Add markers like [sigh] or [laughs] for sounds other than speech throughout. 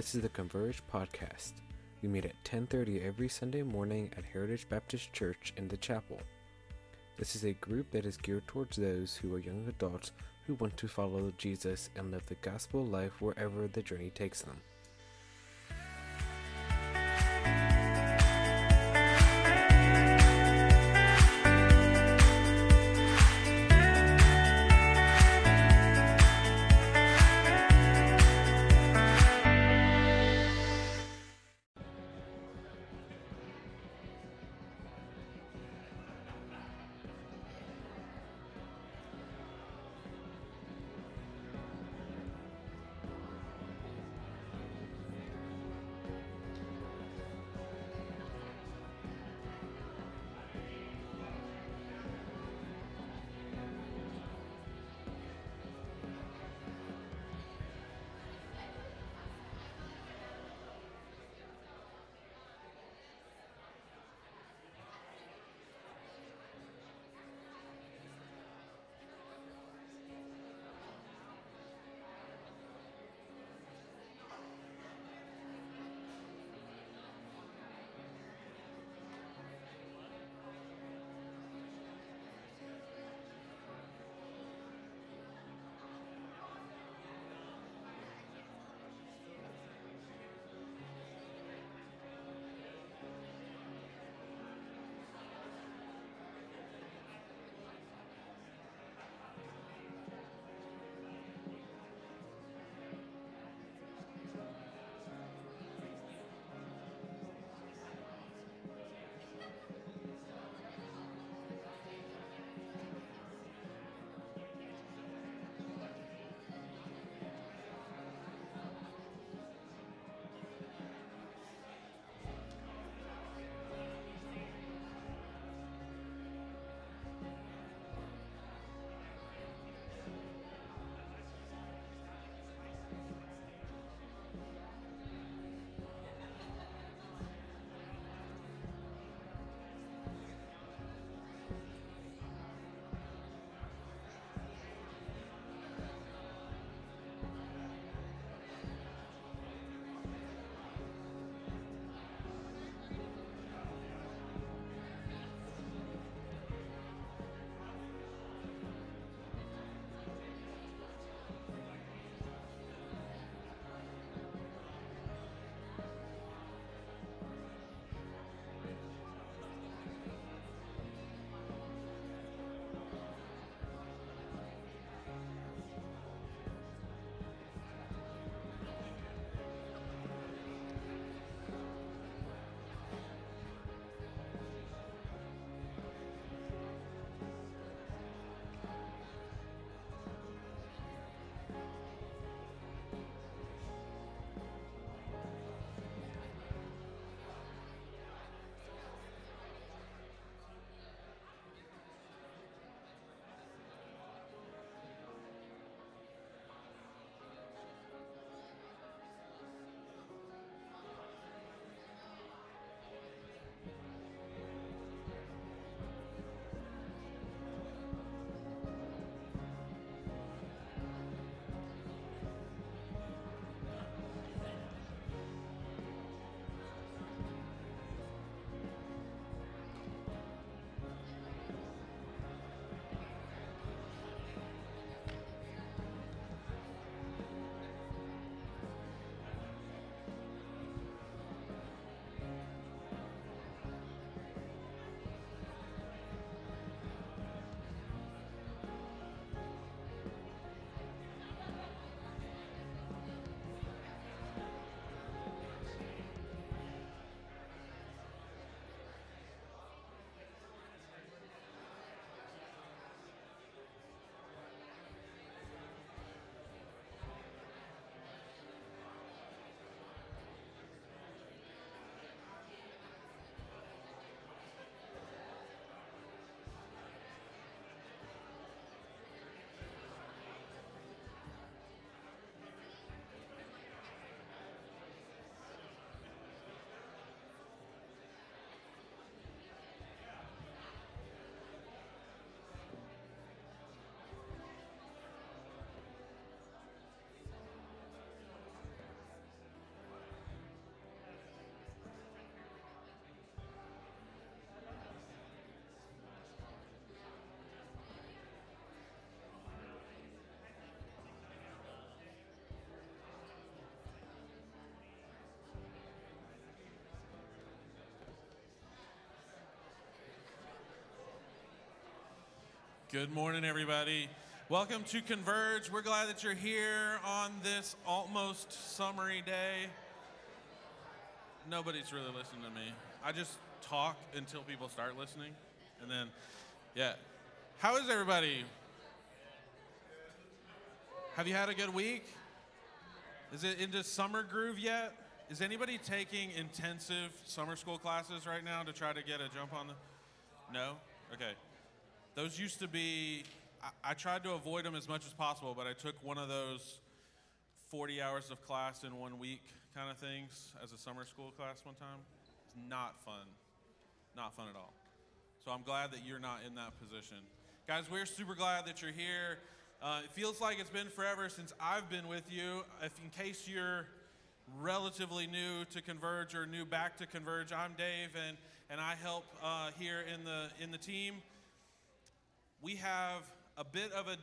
This is the Converge podcast. We meet at 10:30 every Sunday morning at Heritage Baptist Church in the chapel. This is a group that is geared towards those who are young adults who want to follow Jesus and live the gospel life wherever the journey takes them. Good morning, everybody. Welcome to Converge. We're glad that you're here on this almost summery day. Nobody's really listening to me. I just talk until people start listening. And then, yeah. How is everybody? Have you had a good week? Is it into summer groove yet? Is anybody taking intensive summer school classes right now to try to get a jump on the? No? Okay. Those used to be, I, I tried to avoid them as much as possible, but I took one of those 40 hours of class in one week kind of things as a summer school class one time. It's not fun. Not fun at all. So I'm glad that you're not in that position. Guys, we're super glad that you're here. Uh, it feels like it's been forever since I've been with you. If in case you're relatively new to Converge or new back to Converge, I'm Dave, and, and I help uh, here in the in the team. We have a bit of a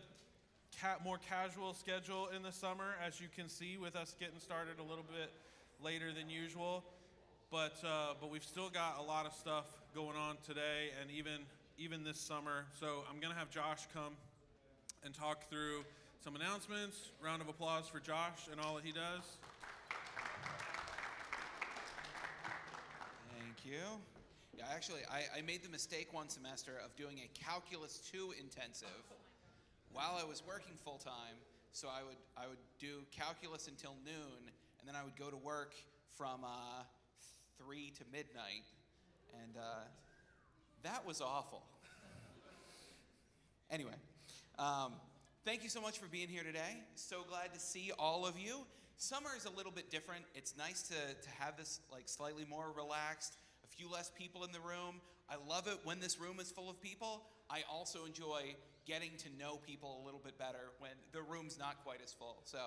ca- more casual schedule in the summer, as you can see, with us getting started a little bit later than usual. But uh, but we've still got a lot of stuff going on today, and even even this summer. So I'm gonna have Josh come and talk through some announcements. Round of applause for Josh and all that he does. Thank you. Yeah, actually, I, I made the mistake one semester of doing a Calculus 2 intensive while I was working full time. So I would, I would do calculus until noon, and then I would go to work from uh, 3 to midnight. And uh, that was awful. anyway, um, thank you so much for being here today. So glad to see all of you. Summer is a little bit different. It's nice to, to have this like slightly more relaxed, a few less people in the room. I love it when this room is full of people. I also enjoy getting to know people a little bit better when the room's not quite as full. So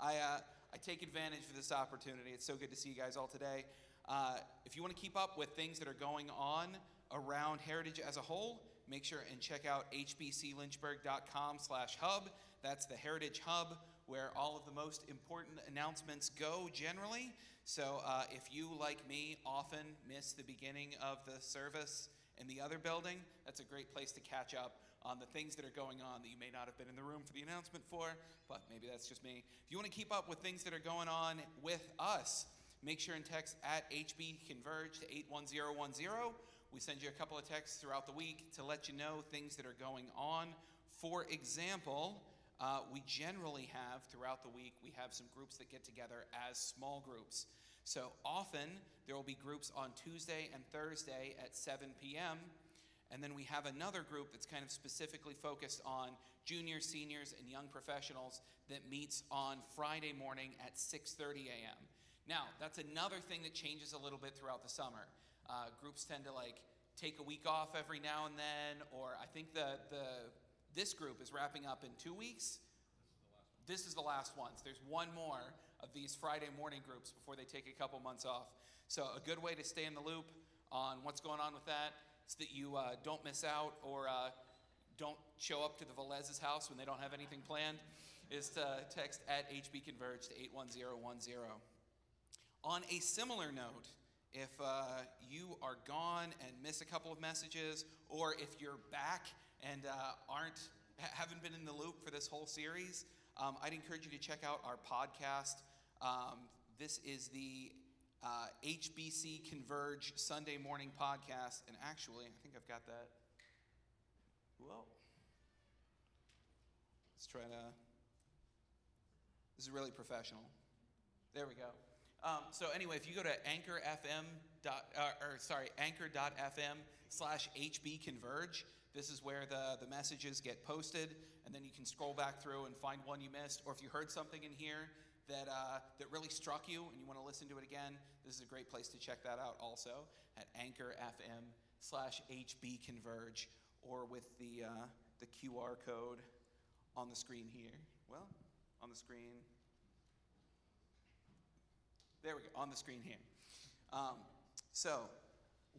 I, uh, I take advantage of this opportunity. It's so good to see you guys all today. Uh, if you want to keep up with things that are going on around Heritage as a whole, make sure and check out hbclynchburg.com slash hub. That's the Heritage Hub where all of the most important announcements go generally. So uh, if you, like me, often miss the beginning of the service in the other building, that's a great place to catch up on the things that are going on that you may not have been in the room for the announcement for, but maybe that's just me. If you want to keep up with things that are going on with us, make sure and text at HB Converge to 81010. We send you a couple of texts throughout the week to let you know things that are going on. For example, uh, we generally have throughout the week, we have some groups that get together as small groups. So often there will be groups on Tuesday and Thursday at 7 p.m. And then we have another group that's kind of specifically focused on juniors, seniors, and young professionals that meets on Friday morning at 6:30 a.m. Now, that's another thing that changes a little bit throughout the summer. Uh, groups tend to like take a week off every now and then, or I think the the this group is wrapping up in two weeks. This is the last one. So there's one more of these Friday morning groups before they take a couple months off. So a good way to stay in the loop on what's going on with that so that you uh, don't miss out or uh, don't show up to the Velez's house when they don't have anything planned is to text at HB Converge to 81010. On a similar note, if uh, you are gone and miss a couple of messages, or if you're back and uh, aren't haven't been in the loop for this whole series, um, I'd encourage you to check out our podcast. Um, this is the uh, HBC Converge Sunday morning podcast, and actually, I think I've got that. Well, let's try to. This is really professional. There we go. Um, so anyway, if you go to Anchor FM dot, uh, or sorry, Anchor.fm slash HB Converge, this is where the, the messages get posted, and then you can scroll back through and find one you missed. Or if you heard something in here that, uh, that really struck you and you want to listen to it again, this is a great place to check that out also at Anchor FM slash HB Converge or with the, uh, the QR code on the screen here. Well, on the screen. There we go, on the screen here. Um, so,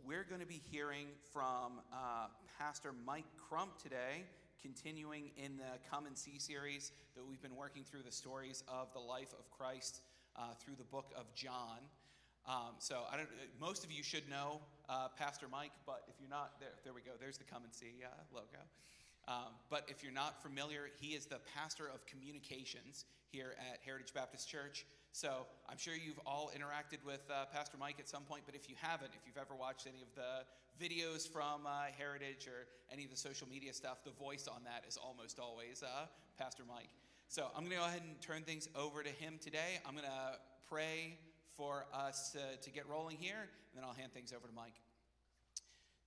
we're going to be hearing from uh, Pastor Mike Crump today, continuing in the Come and See series that we've been working through the stories of the life of Christ uh, through the book of John. Um, so I don't, most of you should know uh, Pastor Mike, but if you're not, there, there we go. There's the Come and See uh, logo. Um, but if you're not familiar, he is the pastor of communications here at Heritage Baptist Church. So I'm sure you've all interacted with uh, Pastor Mike at some point, but if you haven't, if you've ever watched any of the videos from uh, Heritage or any of the social media stuff, the voice on that is almost always uh, Pastor Mike. So I'm going to go ahead and turn things over to him today. I'm going to pray for us to get rolling here, and then I'll hand things over to Mike.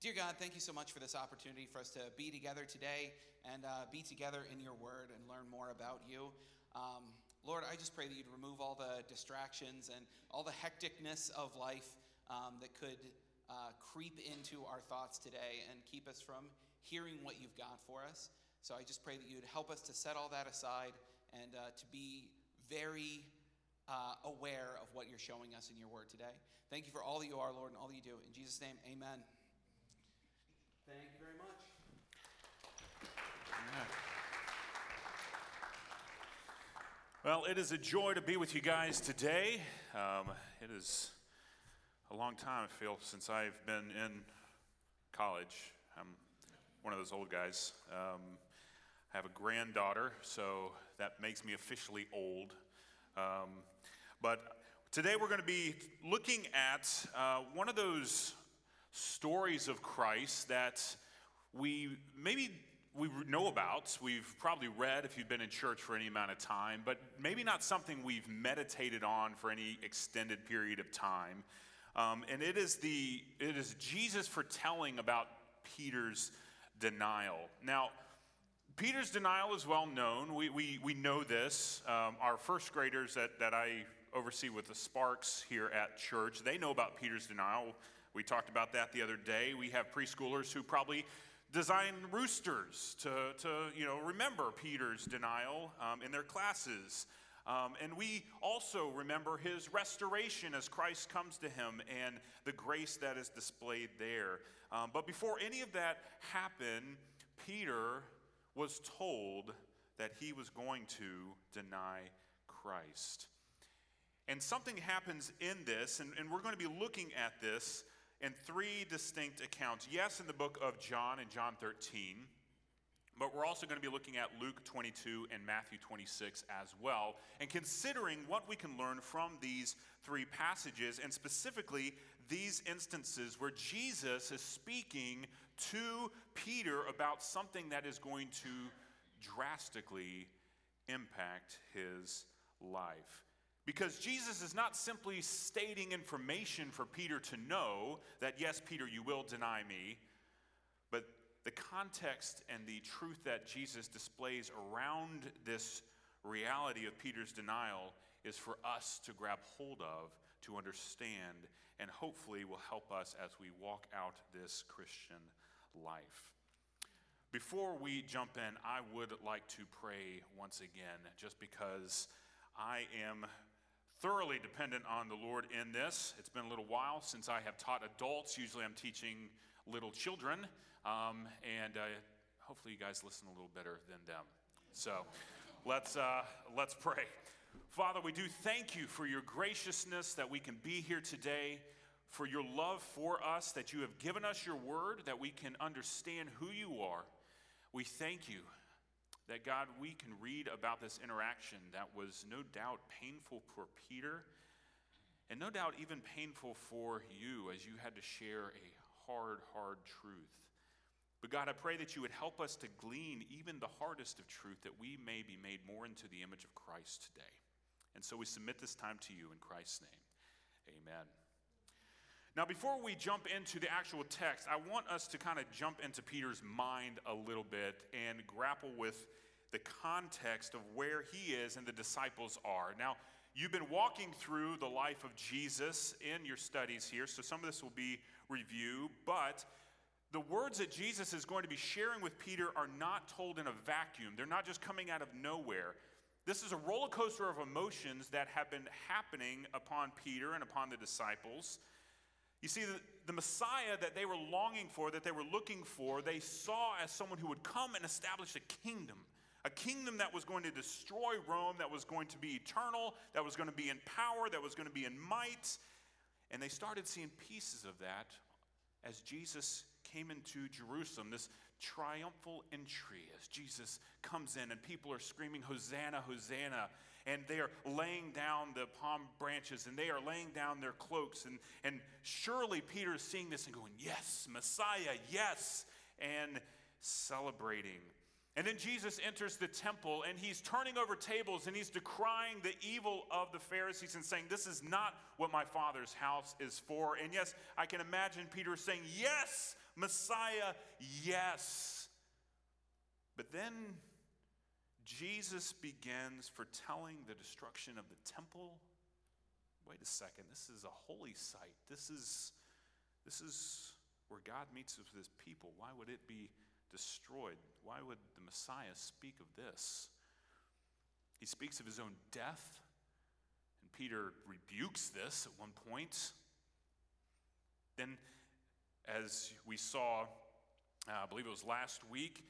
Dear God, thank you so much for this opportunity for us to be together today and uh, be together in your word and learn more about you. Um, Lord, I just pray that you'd remove all the distractions and all the hecticness of life um, that could uh, creep into our thoughts today and keep us from hearing what you've got for us. So I just pray that you'd help us to set all that aside and uh, to be very uh, aware of what you're showing us in your word today. Thank you for all that you are, Lord, and all that you do. In Jesus' name, amen. Thank you very much. Well, it is a joy to be with you guys today. Um, it is a long time, I feel, since I've been in college. I'm one of those old guys. Um, I have a granddaughter, so that makes me officially old. Um, but today we're going to be looking at uh, one of those stories of Christ that we maybe we know about, we've probably read if you've been in church for any amount of time, but maybe not something we've meditated on for any extended period of time. Um, and it is the it is Jesus foretelling about Peter's denial. Now, Peter's denial is well known. We, we, we know this. Um, our first graders that, that I oversee with the Sparks here at church, they know about Peter's denial. We talked about that the other day. We have preschoolers who probably design roosters to, to you know, remember Peter's denial um, in their classes. Um, and we also remember his restoration as Christ comes to him and the grace that is displayed there. Um, but before any of that happened, Peter was told that he was going to deny Christ. And something happens in this, and, and we're going to be looking at this in three distinct accounts. Yes, in the book of John and John 13, but we're also going to be looking at Luke 22 and Matthew 26 as well, and considering what we can learn from these three passages, and specifically these instances where Jesus is speaking to Peter about something that is going to drastically impact his life. Because Jesus is not simply stating information for Peter to know that, yes, Peter, you will deny me, but the context and the truth that Jesus displays around this reality of Peter's denial is for us to grab hold of, to understand, and hopefully will help us as we walk out this Christian life. Before we jump in, I would like to pray once again, just because I am thoroughly dependent on the Lord in this. It's been a little while since I have taught adults. Usually I'm teaching little children, um, and uh, hopefully you guys listen a little better than them. So let's, uh, let's pray. Father, we do thank you for your graciousness that we can be here today, for your love for us, that you have given us your word, that we can understand who you are. We thank you that God, we can read about this interaction that was no doubt painful for Peter, and no doubt even painful for you as you had to share a hard, hard truth. But God, I pray that you would help us to glean even the hardest of truth that we may be made more into the image of Christ today. And so we submit this time to you in Christ's name. Amen. Now, before we jump into the actual text, I want us to kind of jump into Peter's mind a little bit and grapple with the context of where he is and the disciples are. Now, you've been walking through the life of Jesus in your studies here, so some of this will be review, but the words that Jesus is going to be sharing with Peter are not told in a vacuum. They're not just coming out of nowhere. This is a roller coaster of emotions that have been happening upon Peter and upon the disciples. You see, the, the, Messiah that they were longing for, that they were looking for, they saw as someone who would come and establish a kingdom. A kingdom that was going to destroy Rome, that was going to be eternal, that was going to be in power, that was going to be in might. And they started seeing pieces of that as Jesus came into Jerusalem, this triumphal entry as Jesus comes in and people are screaming, Hosanna, Hosanna. And they are laying down the palm branches and they are laying down their cloaks. And, and surely Peter is seeing this and going, Yes, Messiah, yes, and celebrating. And then Jesus enters the temple and he's turning over tables and he's decrying the evil of the Pharisees and saying, This is not what my Father's house is for. And yes, I can imagine Peter saying, Yes, Messiah, yes. But then Jesus begins foretelling the destruction of the temple. Wait a second, this is a holy site. This is, this is where God meets with his people. Why would it be destroyed? Why would the Messiah speak of this? He speaks of his own death, and Peter rebukes this at one point. Then, as we saw, uh, I believe it was last week,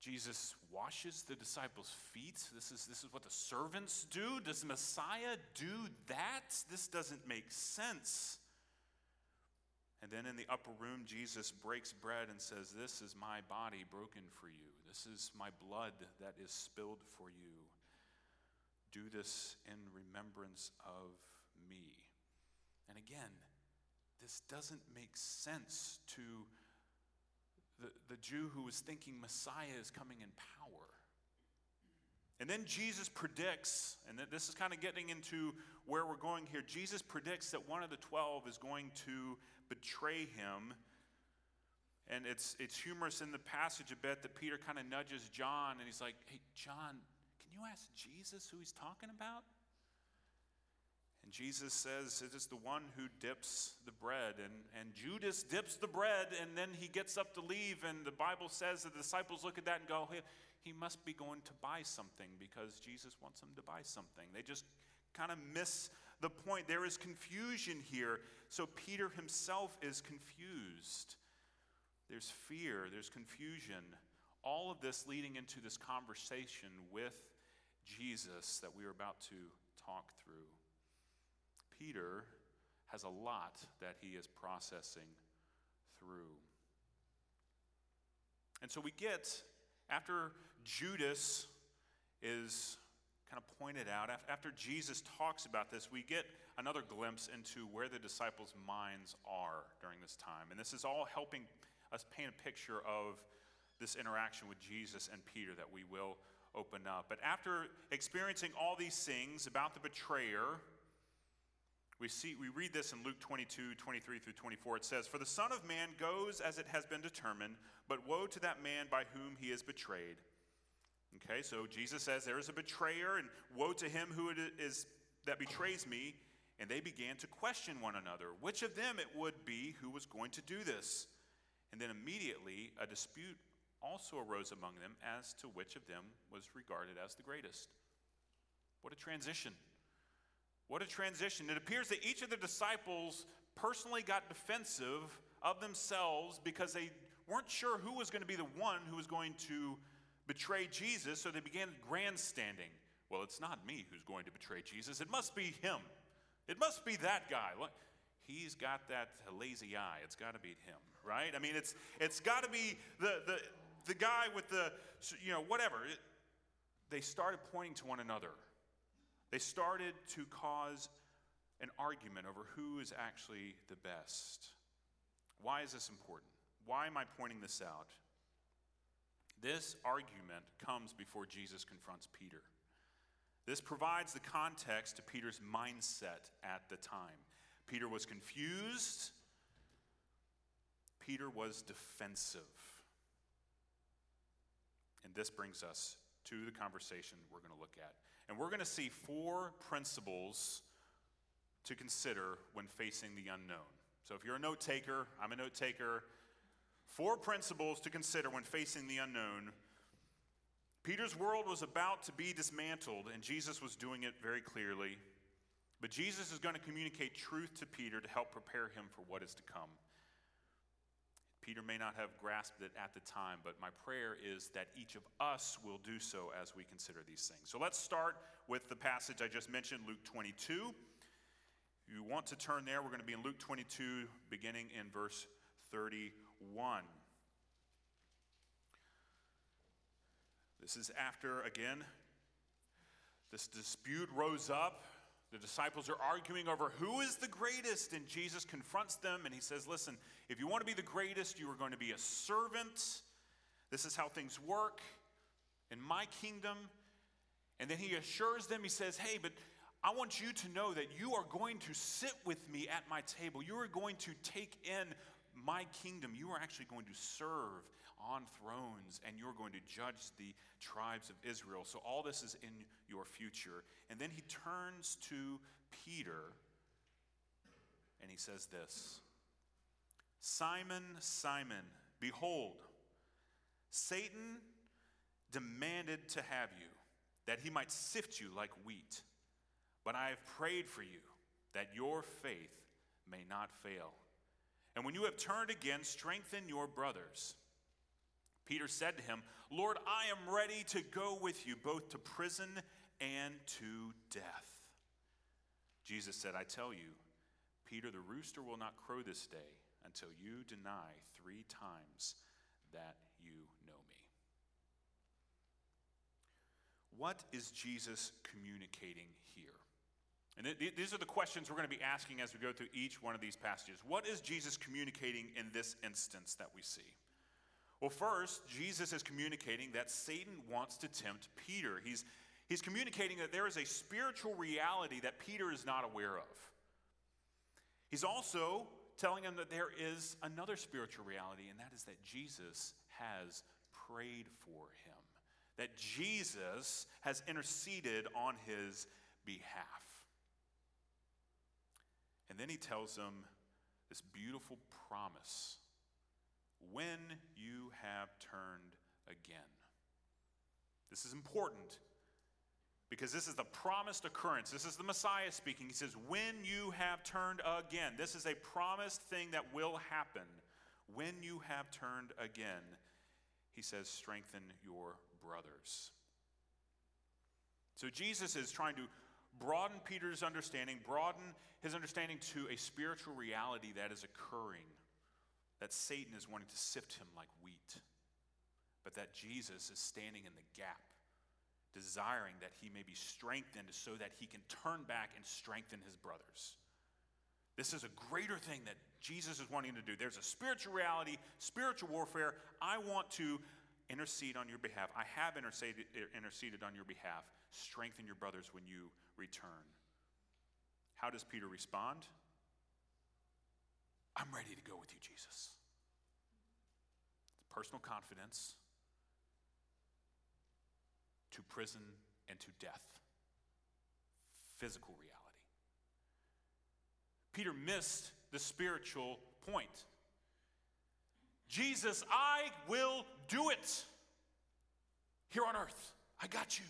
Jesus washes the disciples' feet. This is, this is what the servants do. Does Messiah do that? This doesn't make sense. And then in the upper room, Jesus breaks bread and says, This is my body broken for you. This is my blood that is spilled for you. Do this in remembrance of me. And again, this doesn't make sense to the, the Jew who was thinking Messiah is coming in power. And then Jesus predicts, and this is kind of getting into where we're going here. Jesus predicts that one of the 12 is going to betray him. And it's, it's humorous in the passage a bit that Peter kind of nudges John, and he's like, Hey, John, can you ask Jesus who he's talking about? And Jesus says, It is the one who dips the bread. And, and Judas dips the bread, and then he gets up to leave. And the Bible says the disciples look at that and go, hey, He must be going to buy something because Jesus wants him to buy something. They just kind of miss the point. There is confusion here. So Peter himself is confused. There's fear, there's confusion. All of this leading into this conversation with Jesus that we are about to talk through. Peter has a lot that he is processing through. And so we get, after Judas is kind of pointed out, after Jesus talks about this, we get another glimpse into where the disciples' minds are during this time. And this is all helping us paint a picture of this interaction with Jesus and Peter that we will open up. But after experiencing all these things about the betrayer, we see we read this in Luke 22, 23 through 24. It says, For the Son of Man goes as it has been determined, but woe to that man by whom he is betrayed. Okay, so Jesus says there is a betrayer, and woe to him who it is that betrays me. And they began to question one another, which of them it would be who was going to do this. And then immediately a dispute also arose among them as to which of them was regarded as the greatest. What a transition. What a transition. It appears that each of the disciples personally got defensive of themselves because they weren't sure who was going to be the one who was going to betray Jesus, so they began grandstanding. Well, it's not me who's going to betray Jesus, it must be him. It must be that guy. He's got that lazy eye. It's got to be him, right? I mean, it's, it's got to be the, the, the guy with the, you know, whatever. It, they started pointing to one another. They started to cause an argument over who is actually the best. Why is this important? Why am I pointing this out? This argument comes before Jesus confronts Peter. This provides the context to Peter's mindset at the time. Peter was confused, Peter was defensive. And this brings us to the conversation we're going to look at. And we're going to see four principles to consider when facing the unknown. So if you're a note taker, I'm a note taker. Four principles to consider when facing the unknown. Peter's world was about to be dismantled, and Jesus was doing it very clearly. But Jesus is going to communicate truth to Peter to help prepare him for what is to come. Peter may not have grasped it at the time, but my prayer is that each of us will do so as we consider these things. So let's start with the passage I just mentioned, Luke 22. If you want to turn there, we're going to be in Luke 22, beginning in verse 31. This is after, again, this dispute rose up. The disciples are arguing over who is the greatest, and Jesus confronts them and he says, Listen, if you want to be the greatest, you are going to be a servant. This is how things work in my kingdom. And then he assures them, he says, Hey, but I want you to know that you are going to sit with me at my table. You are going to take in my kingdom. You are actually going to serve on thrones and you're going to judge the tribes of Israel. So all this is in your future. And then he turns to Peter and he says this Simon, Simon, behold, Satan demanded to have you that he might sift you like wheat. But I have prayed for you that your faith may not fail. And when you have turned again, strengthen your brothers. Peter said to him, Lord, I am ready to go with you both to prison and to death. Jesus said, I tell you, Peter, the rooster will not crow this day until you deny three times that you know me. What is Jesus communicating here? And th- these are the questions we're going to be asking as we go through each one of these passages. What is Jesus communicating in this instance that we see? Well, first, Jesus is communicating that Satan wants to tempt Peter. He's, he's communicating that there is a spiritual reality that Peter is not aware of. He's also telling him that there is another spiritual reality, and that is that Jesus has prayed for him, that Jesus has interceded on his behalf. And then he tells them this beautiful promise when you have turned again. This is important because this is the promised occurrence. This is the Messiah speaking. He says, When you have turned again. This is a promised thing that will happen. When you have turned again, he says, Strengthen your brothers. So Jesus is trying to broaden Peter's understanding, broaden his understanding to a spiritual reality that is occurring that Satan is wanting to sift him like wheat, but that Jesus is standing in the gap, desiring that he may be strengthened so that he can turn back and strengthen his brothers. This is a greater thing that Jesus is wanting to do. There's a spiritual reality, spiritual warfare. I want to intercede on your behalf. I have interceded, interceded on your behalf. Strengthen your brothers when you return. How does Peter respond? I'm ready to go with you, Jesus. Personal confidence to prison and to death. Physical reality. Peter missed the spiritual point. Jesus, I will do it here on earth. I got you.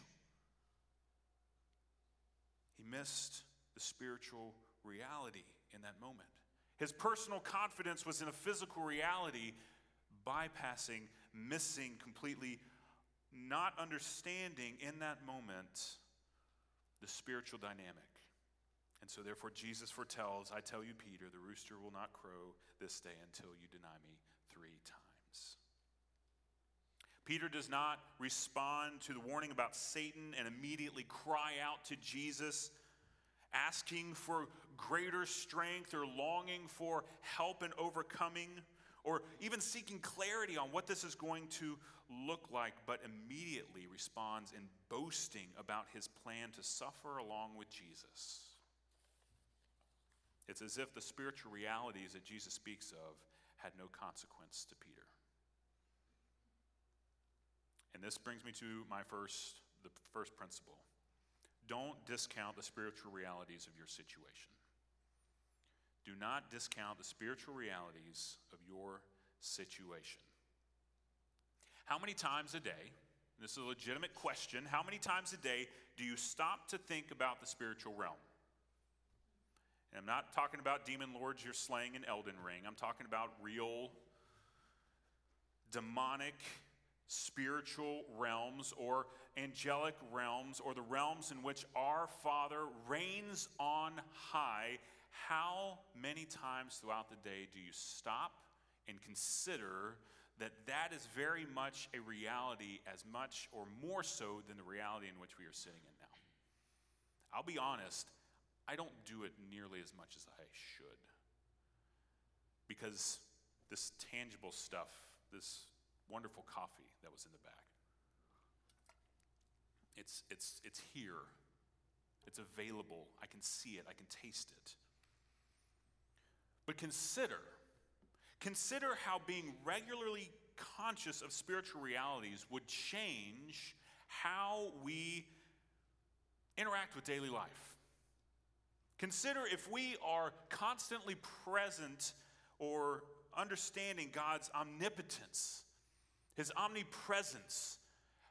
He missed the spiritual reality in that moment. His personal confidence was in a physical reality, bypassing, missing completely, not understanding in that moment the spiritual dynamic. And so, therefore, Jesus foretells I tell you, Peter, the rooster will not crow this day until you deny me three times. Peter does not respond to the warning about Satan and immediately cry out to Jesus asking for greater strength or longing for help in overcoming or even seeking clarity on what this is going to look like, but immediately responds in boasting about his plan to suffer along with Jesus. It's as if the spiritual realities that Jesus speaks of had no consequence to Peter. And this brings me to my first the first principle. Don't discount the spiritual realities of your situation. Do not discount the spiritual realities of your situation. How many times a day, this is a legitimate question, how many times a day do you stop to think about the spiritual realm? And I'm not talking about demon lords you're slaying in Elden Ring. I'm talking about real demonic spiritual realms or angelic realms or the realms in which our Father reigns on high, how many times throughout the day do you stop and consider that that is very much a reality as much or more so than the reality in which we are sitting in now. I'll be honest, I don't do it nearly as much as I should. Because this tangible stuff, this wonderful coffee that was in the bag, it's, it's, it's here. It's available. I can see it. I can taste it. But consider, consider how being regularly conscious of spiritual realities would change how we interact with daily life. Consider if we are constantly present or understanding God's omnipotence, His omnipresence,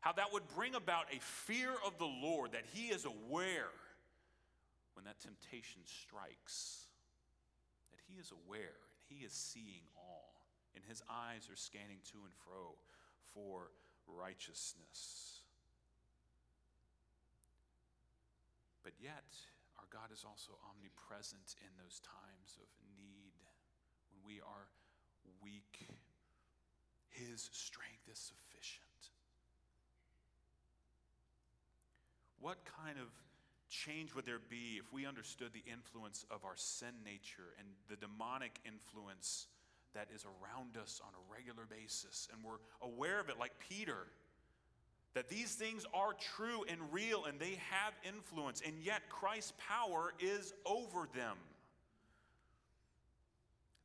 how that would bring about a fear of the Lord, that He is aware when that temptation strikes, that He is aware and He is seeing all, and His eyes are scanning to and fro for righteousness. But yet, our God is also omnipresent in those times of need when we are weak. His strength is sufficient. What kind of change would there be if we understood the influence of our sin nature and the demonic influence that is around us on a regular basis and we're aware of it like Peter? That these things are true and real and they have influence, and yet Christ's power is over them.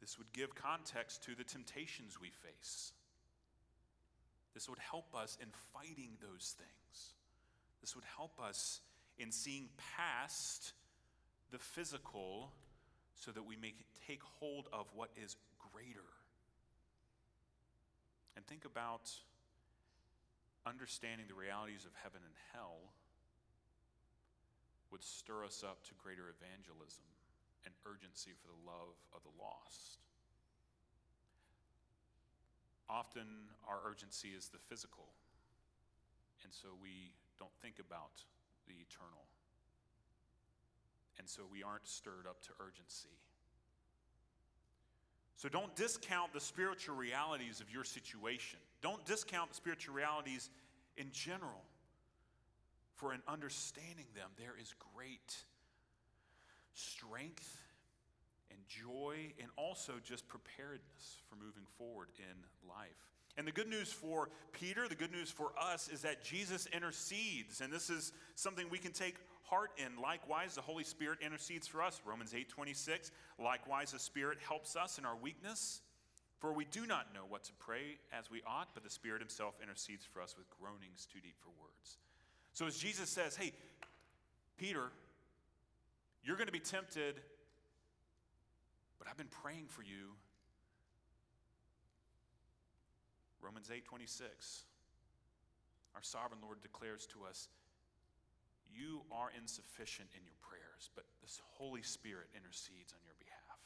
This would give context to the temptations we face. This would help us in fighting those things. This would help us in seeing past the physical so that we may take hold of what is greater. And think about understanding the realities of heaven and hell would stir us up to greater evangelism and urgency for the love of the lost. Often, our urgency is the physical, and so we don't think about the eternal. And so we aren't stirred up to urgency. So don't discount the spiritual realities of your situation. Don't discount the spiritual realities in general. For in understanding them, there is great strength and joy, and also just preparedness for moving forward in life. And the good news for Peter, the good news for us, is that Jesus intercedes. And this is something we can take heart in. Likewise, the Holy Spirit intercedes for us. Romans 8 26. Likewise, the Spirit helps us in our weakness. For we do not know what to pray as we ought, but the Spirit Himself intercedes for us with groanings too deep for words. So, as Jesus says, hey, Peter, you're going to be tempted, but I've been praying for you Romans 8:26. Our sovereign Lord declares to us, you are insufficient in your prayers, but this Holy Spirit intercedes on your behalf.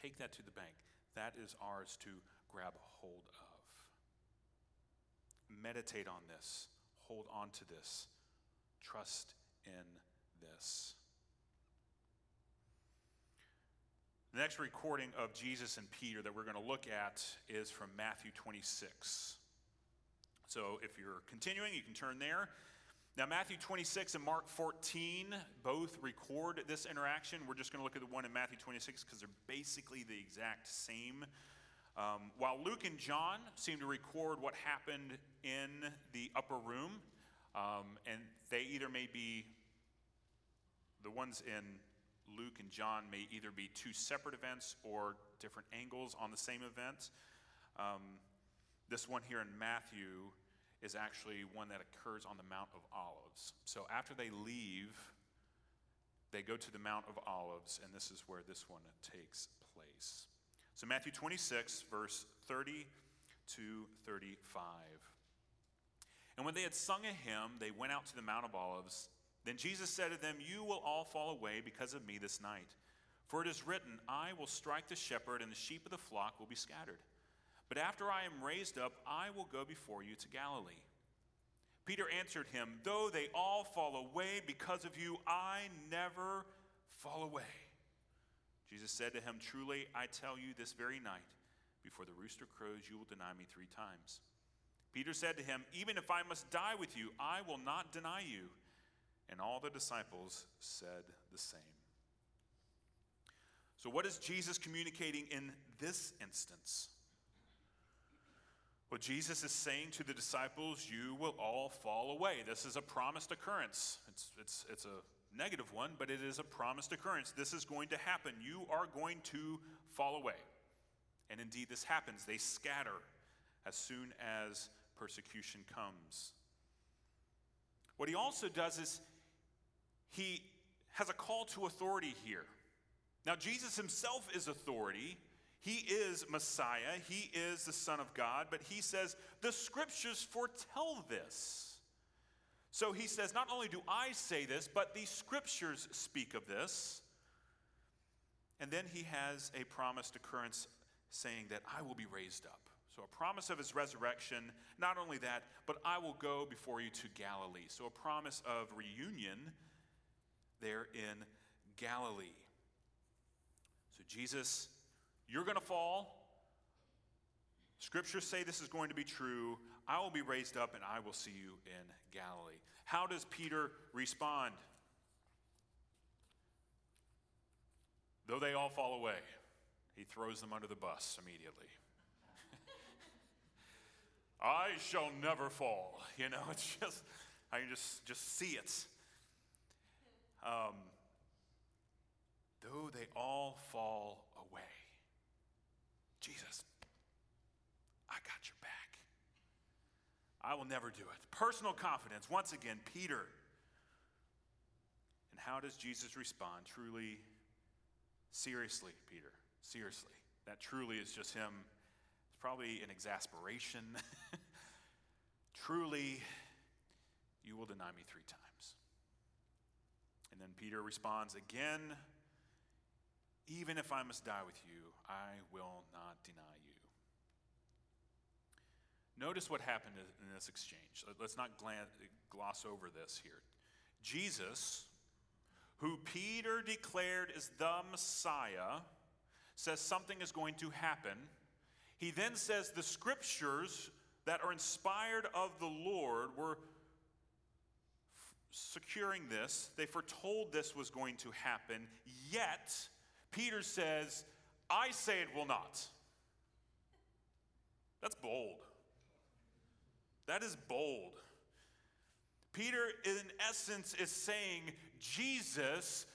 Take that to the bank. That is ours to grab hold of. Meditate on this. Hold on to this. Trust in this. The next recording of Jesus and Peter that we're going to look at is from Matthew 26. So if you're continuing, you can turn there. Now, Matthew 26 and Mark 14 both record this interaction. We're just going to look at the one in Matthew 26 because they're basically the exact same. Um, while Luke and John seem to record what happened in the upper room, um, and they either may be the ones in Luke and John may either be two separate events or different angles on the same event. Um, this one here in Matthew is actually one that occurs on the Mount of Olives. So after they leave, they go to the Mount of Olives, and this is where this one takes place. So Matthew 26, verse 30 to 35. And when they had sung a hymn, they went out to the Mount of Olives. Then Jesus said to them, You will all fall away because of me this night. For it is written, I will strike the shepherd, and the sheep of the flock will be scattered. But after I am raised up, I will go before you to Galilee. Peter answered him, Though they all fall away because of you, I never fall away. Jesus said to him, Truly, I tell you this very night, Before the rooster crows, you will deny me three times. Peter said to him, Even if I must die with you, I will not deny you. And all the disciples said the same. So, what is Jesus communicating in this instance? Well, Jesus is saying to the disciples, You will all fall away. This is a promised occurrence. It's, it's, it's a negative one, but it is a promised occurrence. This is going to happen. You are going to fall away. And indeed, this happens. They scatter as soon as persecution comes. What he also does is he has a call to authority here. Now, Jesus himself is authority. He is Messiah. He is the Son of God. But he says, the scriptures foretell this. So he says, not only do I say this, but the scriptures speak of this. And then he has a promised occurrence saying that I will be raised up. So, a promise of his resurrection, not only that, but I will go before you to Galilee. So, a promise of reunion there in Galilee. So, Jesus, you're going to fall. Scriptures say this is going to be true. I will be raised up and I will see you in Galilee. How does Peter respond? Though they all fall away, he throws them under the bus immediately. [laughs] I shall never fall. You know, [laughs] it's just, I can just, just see it. Um, though they all fall away, Jesus, I got your back. I will never do it. Personal confidence. Once again, Peter. And how does Jesus respond? Truly, seriously, Peter. Seriously. That truly is just him. It's probably an exasperation. [laughs] truly, you will deny me three times. Peter responds again Even if I must die with you, I will not deny you. Notice what happened in this exchange. Let's not gloss over this here. Jesus, who Peter declared is the Messiah, says something is going to happen. He then says the scriptures that are inspired of the Lord were securing this. They foretold this was going to happen. Yet, Peter says, I say it will not. That's bold. That is bold. Peter, in essence, is saying, Jesus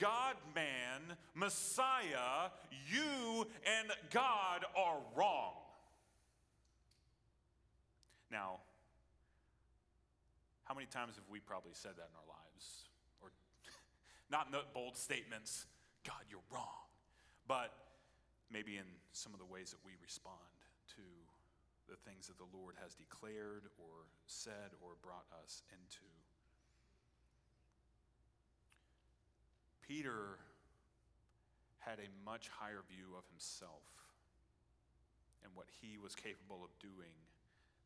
God man, Messiah, you and God are wrong. Now, how many times have we probably said that in our lives? Or [laughs] not in bold statements, God, you're wrong, but maybe in some of the ways that we respond to the things that the Lord has declared or said or brought us into. Peter had a much higher view of himself and what he was capable of doing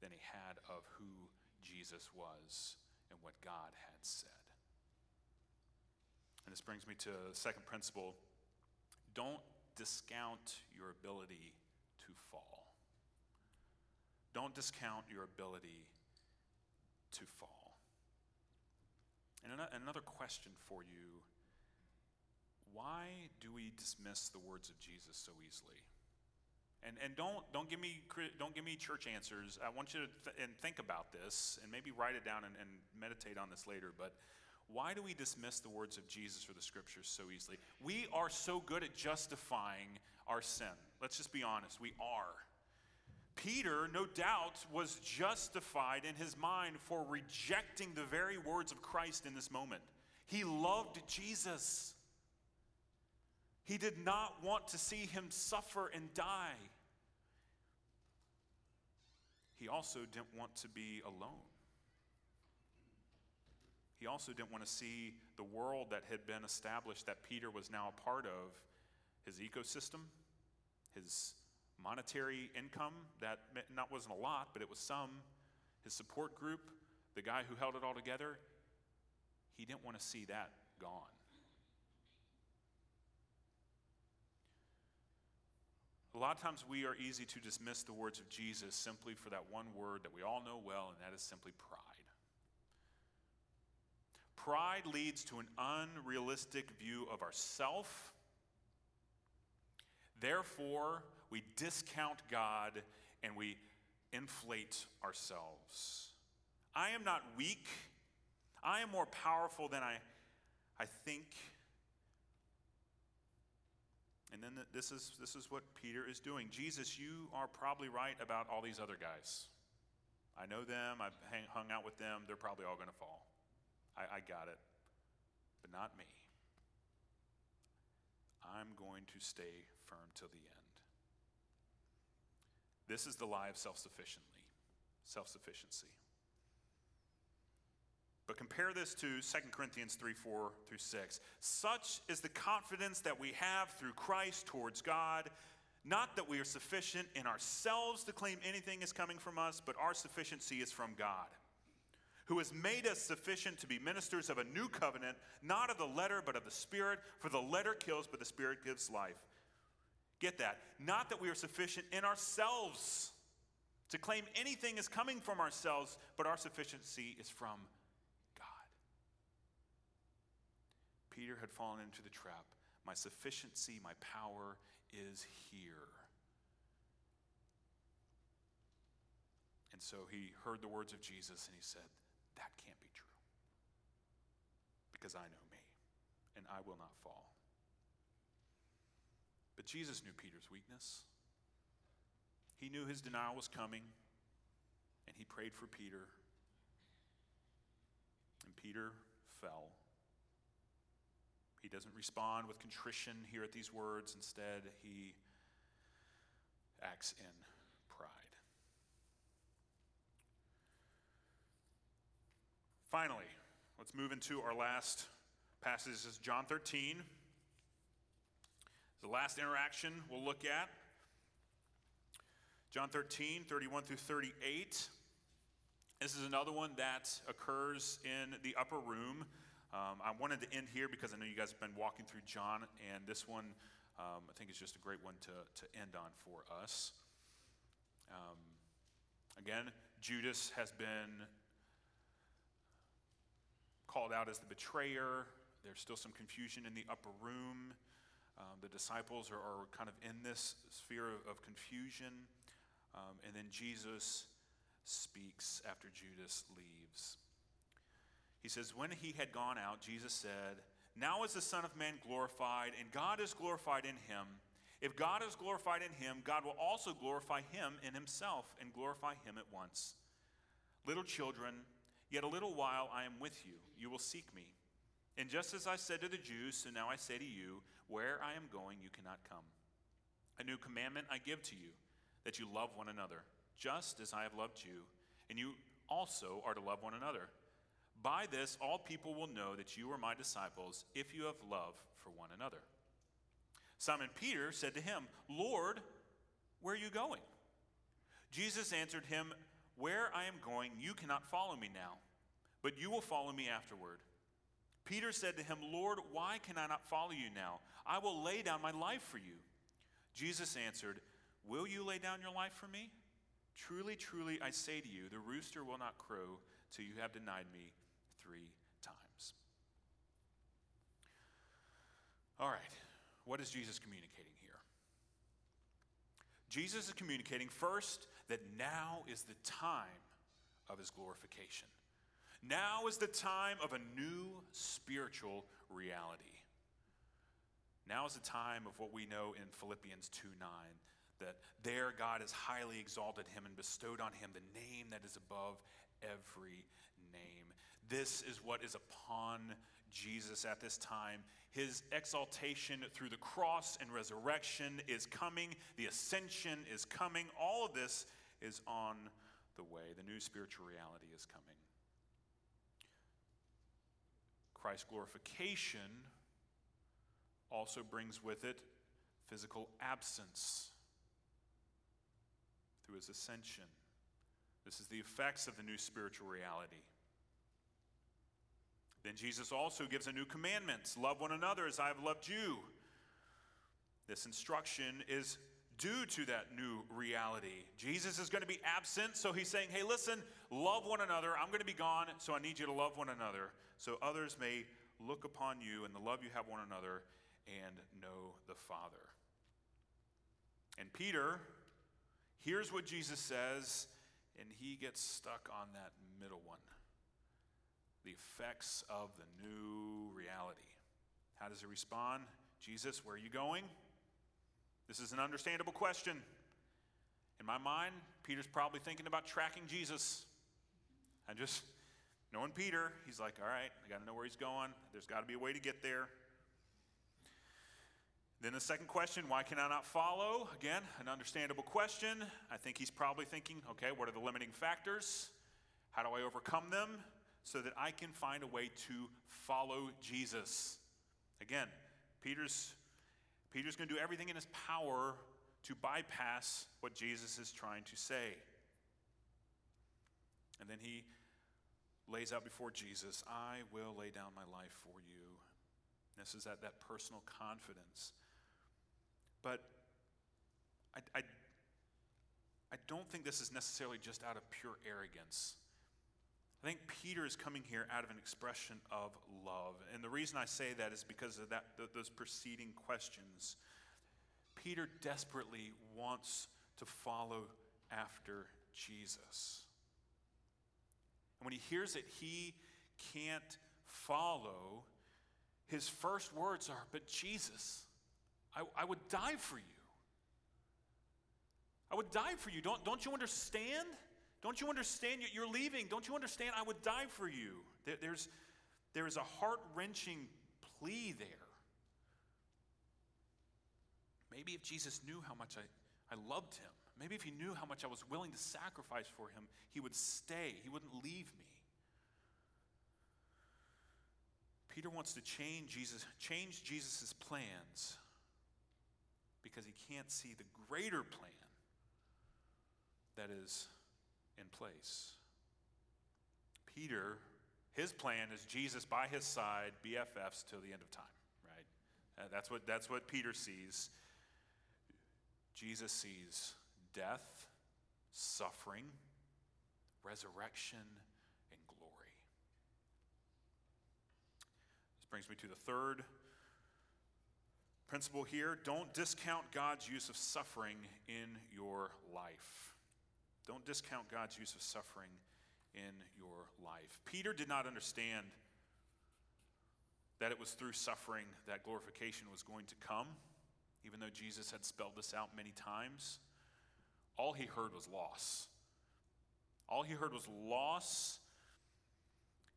than he had of who Jesus was and what God had said. And this brings me to the second principle don't discount your ability to fall. Don't discount your ability to fall. And another question for you why do we dismiss the words of Jesus so easily? And, and don't, don't, give me, don't give me church answers. I want you to th- and think about this and maybe write it down and, and meditate on this later. But why do we dismiss the words of Jesus or the scriptures so easily? We are so good at justifying our sin. Let's just be honest. We are. Peter, no doubt, was justified in his mind for rejecting the very words of Christ in this moment. He loved Jesus. He did not want to see him suffer and die. He also didn't want to be alone. He also didn't want to see the world that had been established that Peter was now a part of, his ecosystem, his monetary income that not wasn't a lot, but it was some, his support group, the guy who held it all together. He didn't want to see that gone. A lot of times we are easy to dismiss the words of Jesus simply for that one word that we all know well, and that is simply pride. Pride leads to an unrealistic view of ourself. Therefore, we discount God and we inflate ourselves. I am not weak. I am more powerful than I, I think. And then this is, this is what Peter is doing. Jesus, you are probably right about all these other guys. I know them, I've hang, hung out with them, they're probably all going to fall. I, I got it. But not me. I'm going to stay firm till the end. This is the lie of self sufficiency. self sufficiency. But compare this to 2 Corinthians 3 4 through 6. Such is the confidence that we have through Christ towards God. Not that we are sufficient in ourselves to claim anything is coming from us, but our sufficiency is from God, who has made us sufficient to be ministers of a new covenant, not of the letter, but of the Spirit. For the letter kills, but the Spirit gives life. Get that. Not that we are sufficient in ourselves to claim anything is coming from ourselves, but our sufficiency is from Peter had fallen into the trap. My sufficiency, my power is here. And so he heard the words of Jesus and he said, That can't be true. Because I know me and I will not fall. But Jesus knew Peter's weakness. He knew his denial was coming and he prayed for Peter. And Peter fell. He doesn't respond with contrition here at these words. Instead, he acts in pride. Finally, let's move into our last passage. This is John 13. The last interaction we'll look at. John 13, 31 through 38. This is another one that occurs in the upper room um, I wanted to end here because I know you guys have been walking through John, and this one um, I think is just a great one to, to end on for us. Um, again, Judas has been called out as the betrayer. There's still some confusion in the upper room. Um, the disciples are, are, kind of in this sphere of, of confusion. Um, and then Jesus speaks after Judas leaves. He says, When he had gone out, Jesus said, Now is the Son of Man glorified, and God is glorified in him. If God is glorified in him, God will also glorify him in himself and glorify him at once. Little children, yet a little while I am with you. You will seek me. And just as I said to the Jews, so now I say to you, where I am going, you cannot come. A new commandment I give to you, that you love one another, just as I have loved you, and you also are to love one another. By this, all people will know that you are my disciples if you have love for one another. Simon Peter said to him, Lord, where are you going? Jesus answered him, Where I am going, you cannot follow me now, but you will follow me afterward. Peter said to him, Lord, why can I not follow you now? I will lay down my life for you. Jesus answered, Will you lay down your life for me? Truly, truly, I say to you, the rooster will not crow till you have denied me three times. All right, what is Jesus communicating here? Jesus is communicating first that now is the time of his glorification. Now is the time of a new spiritual reality. Now is the time of what we know in Philippians 2 9, that there God has highly exalted him and bestowed on him the name that is above every name. This is what is upon Jesus at this time. His exaltation through the cross and resurrection is coming, the ascension is coming. All of this is on the way. The new spiritual reality is coming. Christ's glorification also brings with it physical absence through his ascension. This is the effects of the new spiritual reality. Then Jesus also gives a new commandment love one another as I have loved you. This instruction is due to that new reality. Jesus is going to be absent, so he's saying, hey, listen, love one another. I'm going to be gone, so I need you to love one another, so others may look upon you and the love you have one another and know the Father. And Peter hears what Jesus says, and he gets stuck on that middle one the effects of the new reality. How does he respond? Jesus, where are you going? This is an understandable question. In my mind, Peter's probably thinking about tracking Jesus. And just knowing Peter, he's like, all right, I got to know where he's going. There's got to be a way to get there. Then the second question, why can I not follow? Again, an understandable question. I think he's probably thinking, okay, what are the limiting factors? How do I overcome them so that I can find a way to follow Jesus? Again, Peter's Peter's going to do everything in his power to bypass what Jesus is trying to say. And then he lays out before Jesus, I will lay down my life for you. This is that, that personal confidence. But I, I, I don't think this is necessarily just out of pure arrogance. I think Peter is coming here out of an expression of love. And the reason I say that is because of that, those preceding questions. Peter desperately wants to follow after Jesus. And when he hears that he can't follow, his first words are, But Jesus, I, I would die for you. I would die for you. Don't, don't you understand? Don't you understand? You're leaving. Don't you understand? I would die for you. There's, there is a heart wrenching plea there. Maybe if Jesus knew how much I, I loved him, maybe if he knew how much I was willing to sacrifice for him, he would stay, he wouldn't leave me. Peter wants to change Jesus, change Jesus' plans because he can't see the greater plan that is in place. Peter, his plan is Jesus by his side, BFFs till the end of time, right? Uh, that's, what, that's what Peter sees. Jesus sees death, suffering, resurrection, and glory. This brings me to the third principle here don't discount God's use of suffering in your life. Don't discount God's use of suffering in your life. Peter did not understand that it was through suffering that glorification was going to come, even though Jesus had spelled this out many times. All he heard was loss. All he heard was loss,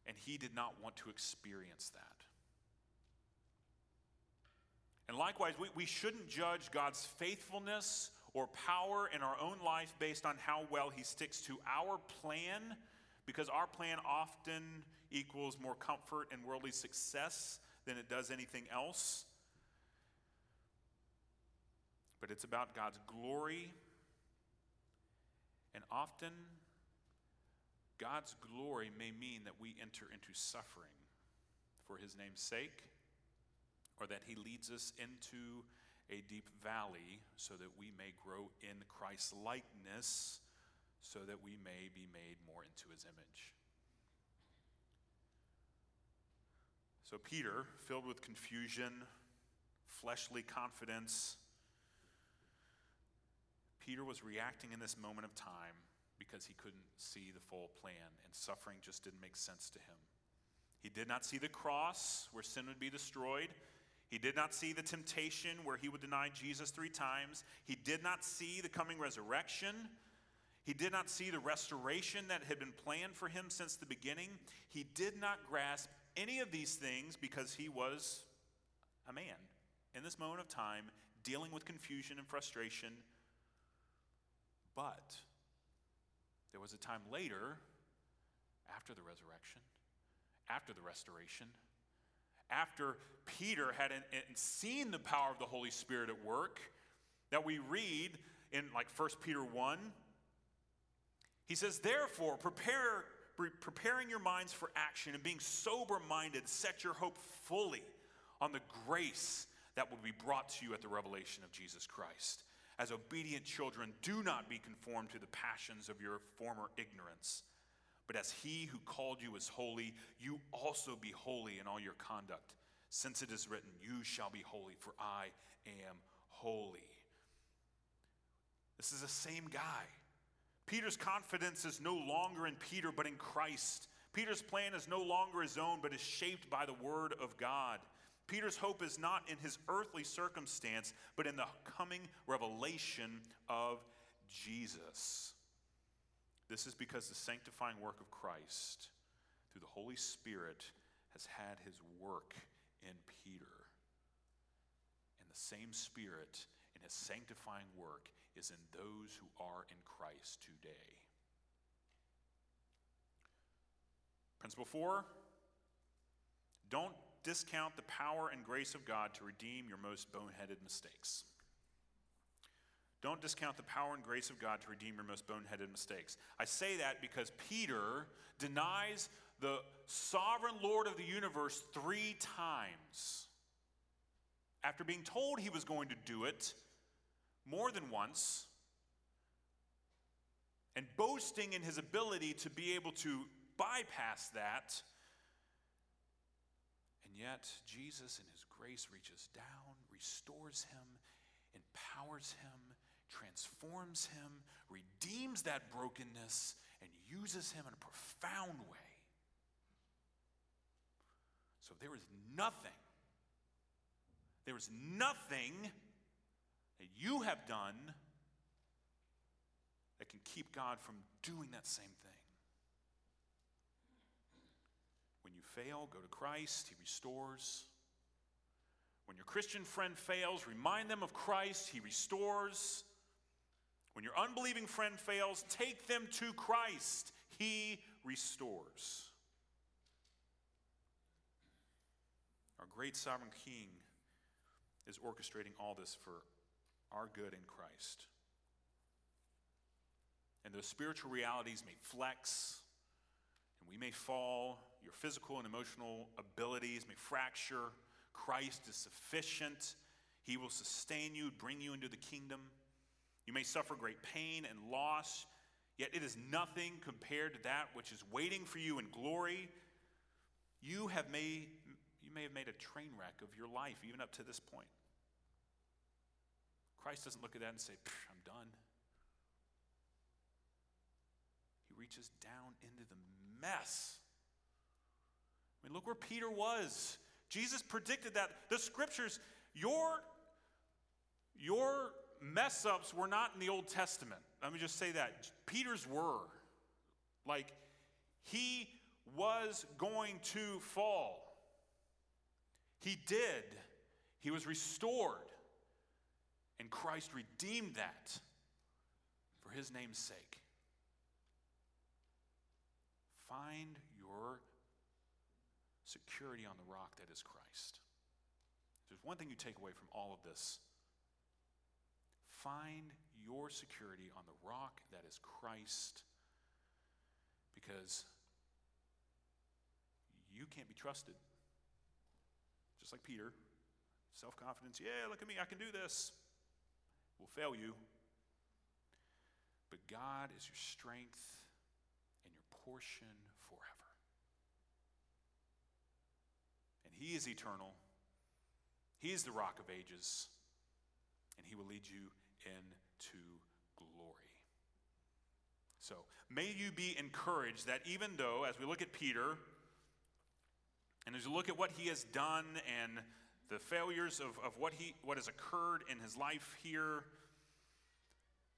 and he did not want to experience that. And likewise, we, we shouldn't judge God's faithfulness or power in our own life based on how well he sticks to our plan, because our plan often equals more comfort and worldly success than it does anything else. But it's about God's glory. And often, God's glory may mean that we enter into suffering for his name's sake, or that he leads us into a deep valley so that we may grow in Christ's likeness, so that we may be made more into his image. So, Peter, filled with confusion, fleshly confidence, Peter was reacting in this moment of time because he couldn't see the full plan, and suffering just didn't make sense to him. He did not see the cross where sin would be destroyed. He did not see the temptation where he would deny Jesus three times. He did not see the coming resurrection. He did not see the restoration that had been planned for him since the beginning. He did not grasp any of these things because he was a man in this moment of time dealing with confusion and frustration. But there was a time later, after the resurrection, after the restoration, after Peter had seen the power of the Holy Spirit at work, that we read in like 1 Peter 1. He says, Therefore, prepare, preparing your minds for action and being sober minded, set your hope fully on the grace that will be brought to you at the revelation of Jesus Christ. As obedient children, do not be conformed to the passions of your former ignorance. But as he who called you is holy, you also be holy in all your conduct. Since it is written, You shall be holy, for I am holy. This is the same guy. Peter's confidence is no longer in Peter, but in Christ. Peter's plan is no longer his own, but is shaped by the Word of God. Peter's hope is not in his earthly circumstance, but in the coming revelation of Jesus. This is because the sanctifying work of Christ through the Holy Spirit has had his work in Peter. And the same Spirit in his sanctifying work is in those who are in Christ today. Principle four don't discount the power and grace of God to redeem your most boneheaded mistakes. Don't discount the power and grace of God to redeem your most boneheaded mistakes. I say that because Peter denies the sovereign Lord of the universe three times. After being told he was going to do it more than once, and boasting in his ability to be able to bypass that, and yet Jesus, in his grace, reaches down, restores him, empowers him, transforms him, redeems that brokenness, and uses him in a profound way. So there is nothing, there is nothing that you have done that can keep God from doing that same thing. When you fail, go to Christ, He restores. When your Christian friend fails, remind them of Christ, He restores. When your unbelieving friend fails, take them to Christ, He restores. Our great sovereign King is orchestrating all this for our good in Christ. And those spiritual realities may flex, and we may fall. Your physical and emotional abilities may fracture. Christ is sufficient. He will sustain you, bring you into the kingdom. You may suffer great pain and loss, yet it is nothing compared to that which is waiting for you in glory. You have made you may have made a train wreck of your life even up to this point. Christ doesn't look at that and say, I'm done. He reaches down into the mess. I mean, look where Peter was. Jesus predicted that. The scriptures, your, your mess ups were not in the Old Testament. Let me just say that. Peter's were. Like, he was going to fall. He did. He was restored. And Christ redeemed that for his name's sake. Find your security on the rock that is Christ. There's one thing you take away from all of this. Find your security on the rock that is Christ because you can't be trusted. Just like Peter, self confidence, yeah, look at me, I can do this will fail you. But God is your strength and your portion forever. And He is eternal, He is the rock of ages, and He will lead you into glory. So, may you be encouraged that even though, as we look at Peter, and as you look at what he has done and the failures of, of what, he, what has occurred in his life here.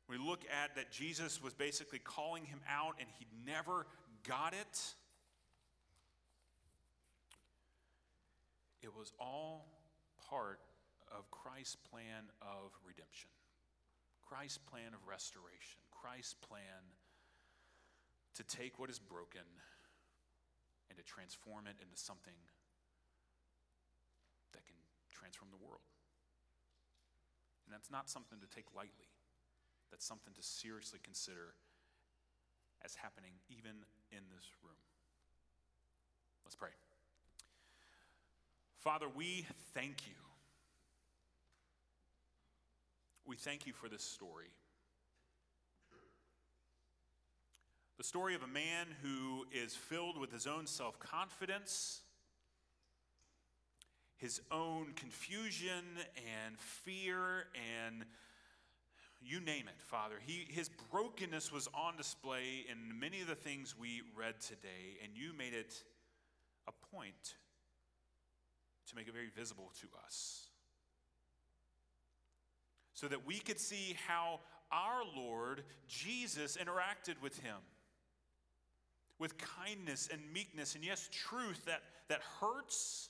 We look at that Jesus was basically calling him out and he never got it. It was all part of Christ's plan of redemption, Christ's plan of restoration, Christ's plan to take what is broken and to transform it into something that can transform the world. And that's not something to take lightly. That's something to seriously consider as happening even in this room. Let's pray. Father, we thank you. We thank you for this story. The story of a man who is filled with his own self confidence, his own confusion and fear, and you name it, Father. He, his brokenness was on display in many of the things we read today, and you made it a point to make it very visible to us so that we could see how our Lord Jesus interacted with him with kindness and meekness, and yes, truth that, that hurts,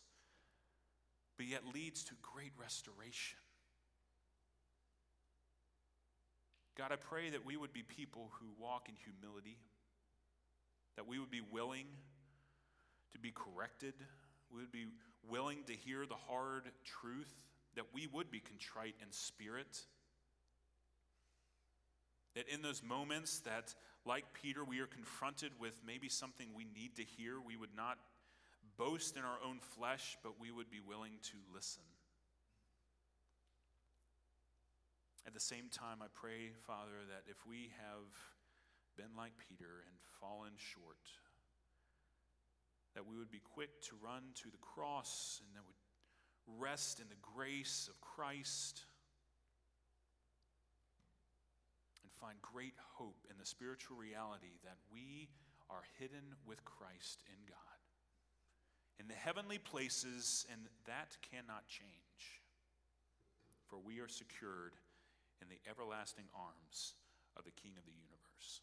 but yet leads to great restoration. God, I pray that we would be people who walk in humility, that we would be willing to be corrected, we would be willing to hear the hard truth that we would be contrite in spirit. That in those moments that, like Peter, we are confronted with maybe something we need to hear, we would not boast in our own flesh, but we would be willing to listen. At the same time, I pray, Father, that if we have been like Peter and fallen short, that we would be quick to run to the cross and that would rest in the grace of Christ and find great hope in the spiritual reality that we are hidden with Christ in God in the heavenly places, and that cannot change. For we are secured in the everlasting arms of the King of the universe.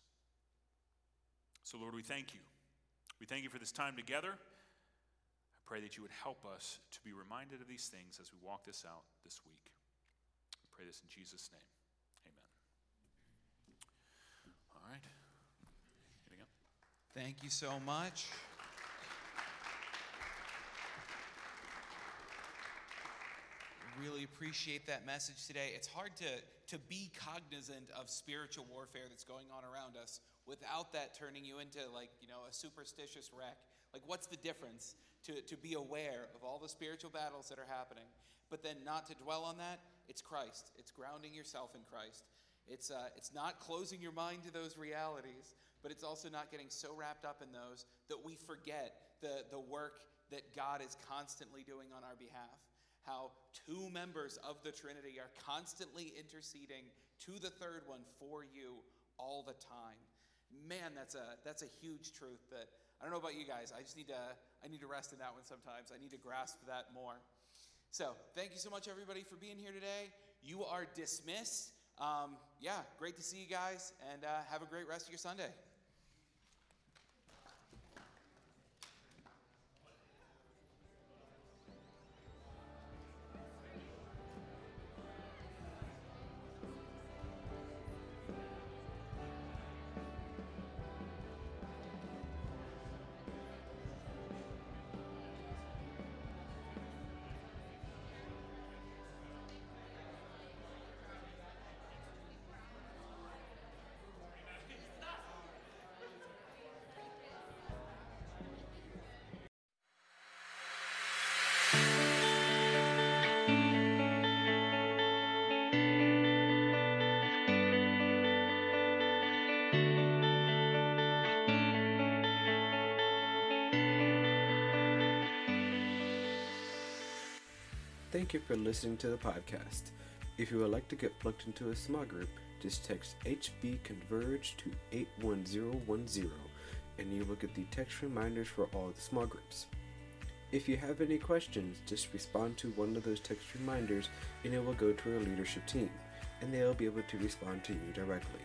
So, Lord, we thank you. We thank you for this time together pray that you would help us to be reminded of these things as we walk this out this week. We pray this in Jesus' name. Amen. All right. Thank you so much. Really appreciate that message today. It's hard to, to be cognizant of spiritual warfare that's going on around us without that turning you into like, you know, a superstitious wreck. Like, what's the difference to, to be aware of all the spiritual battles that are happening, but then not to dwell on that. It's Christ. It's grounding yourself in Christ. It's, uh, it's not closing your mind to those realities, but it's also not getting so wrapped up in those that we forget the, the work that God is constantly doing on our behalf. How two members of the Trinity are constantly interceding to the third one for you all the time. Man, that's a, that's a huge truth that I don't know about you guys. I just need to I need to rest in that one sometimes. I need to grasp that more. So, thank you so much everybody for being here today. You are dismissed. Um, yeah, great to see you guys, and uh, have a great rest of your Sunday. Thank you for listening to the podcast. If you would like to get plugged into a small group, just text HB Converge to 81010 and you will get the text reminders for all the small groups. If you have any questions, just respond to one of those text reminders and it will go to our leadership team and they'll be able to respond to you directly.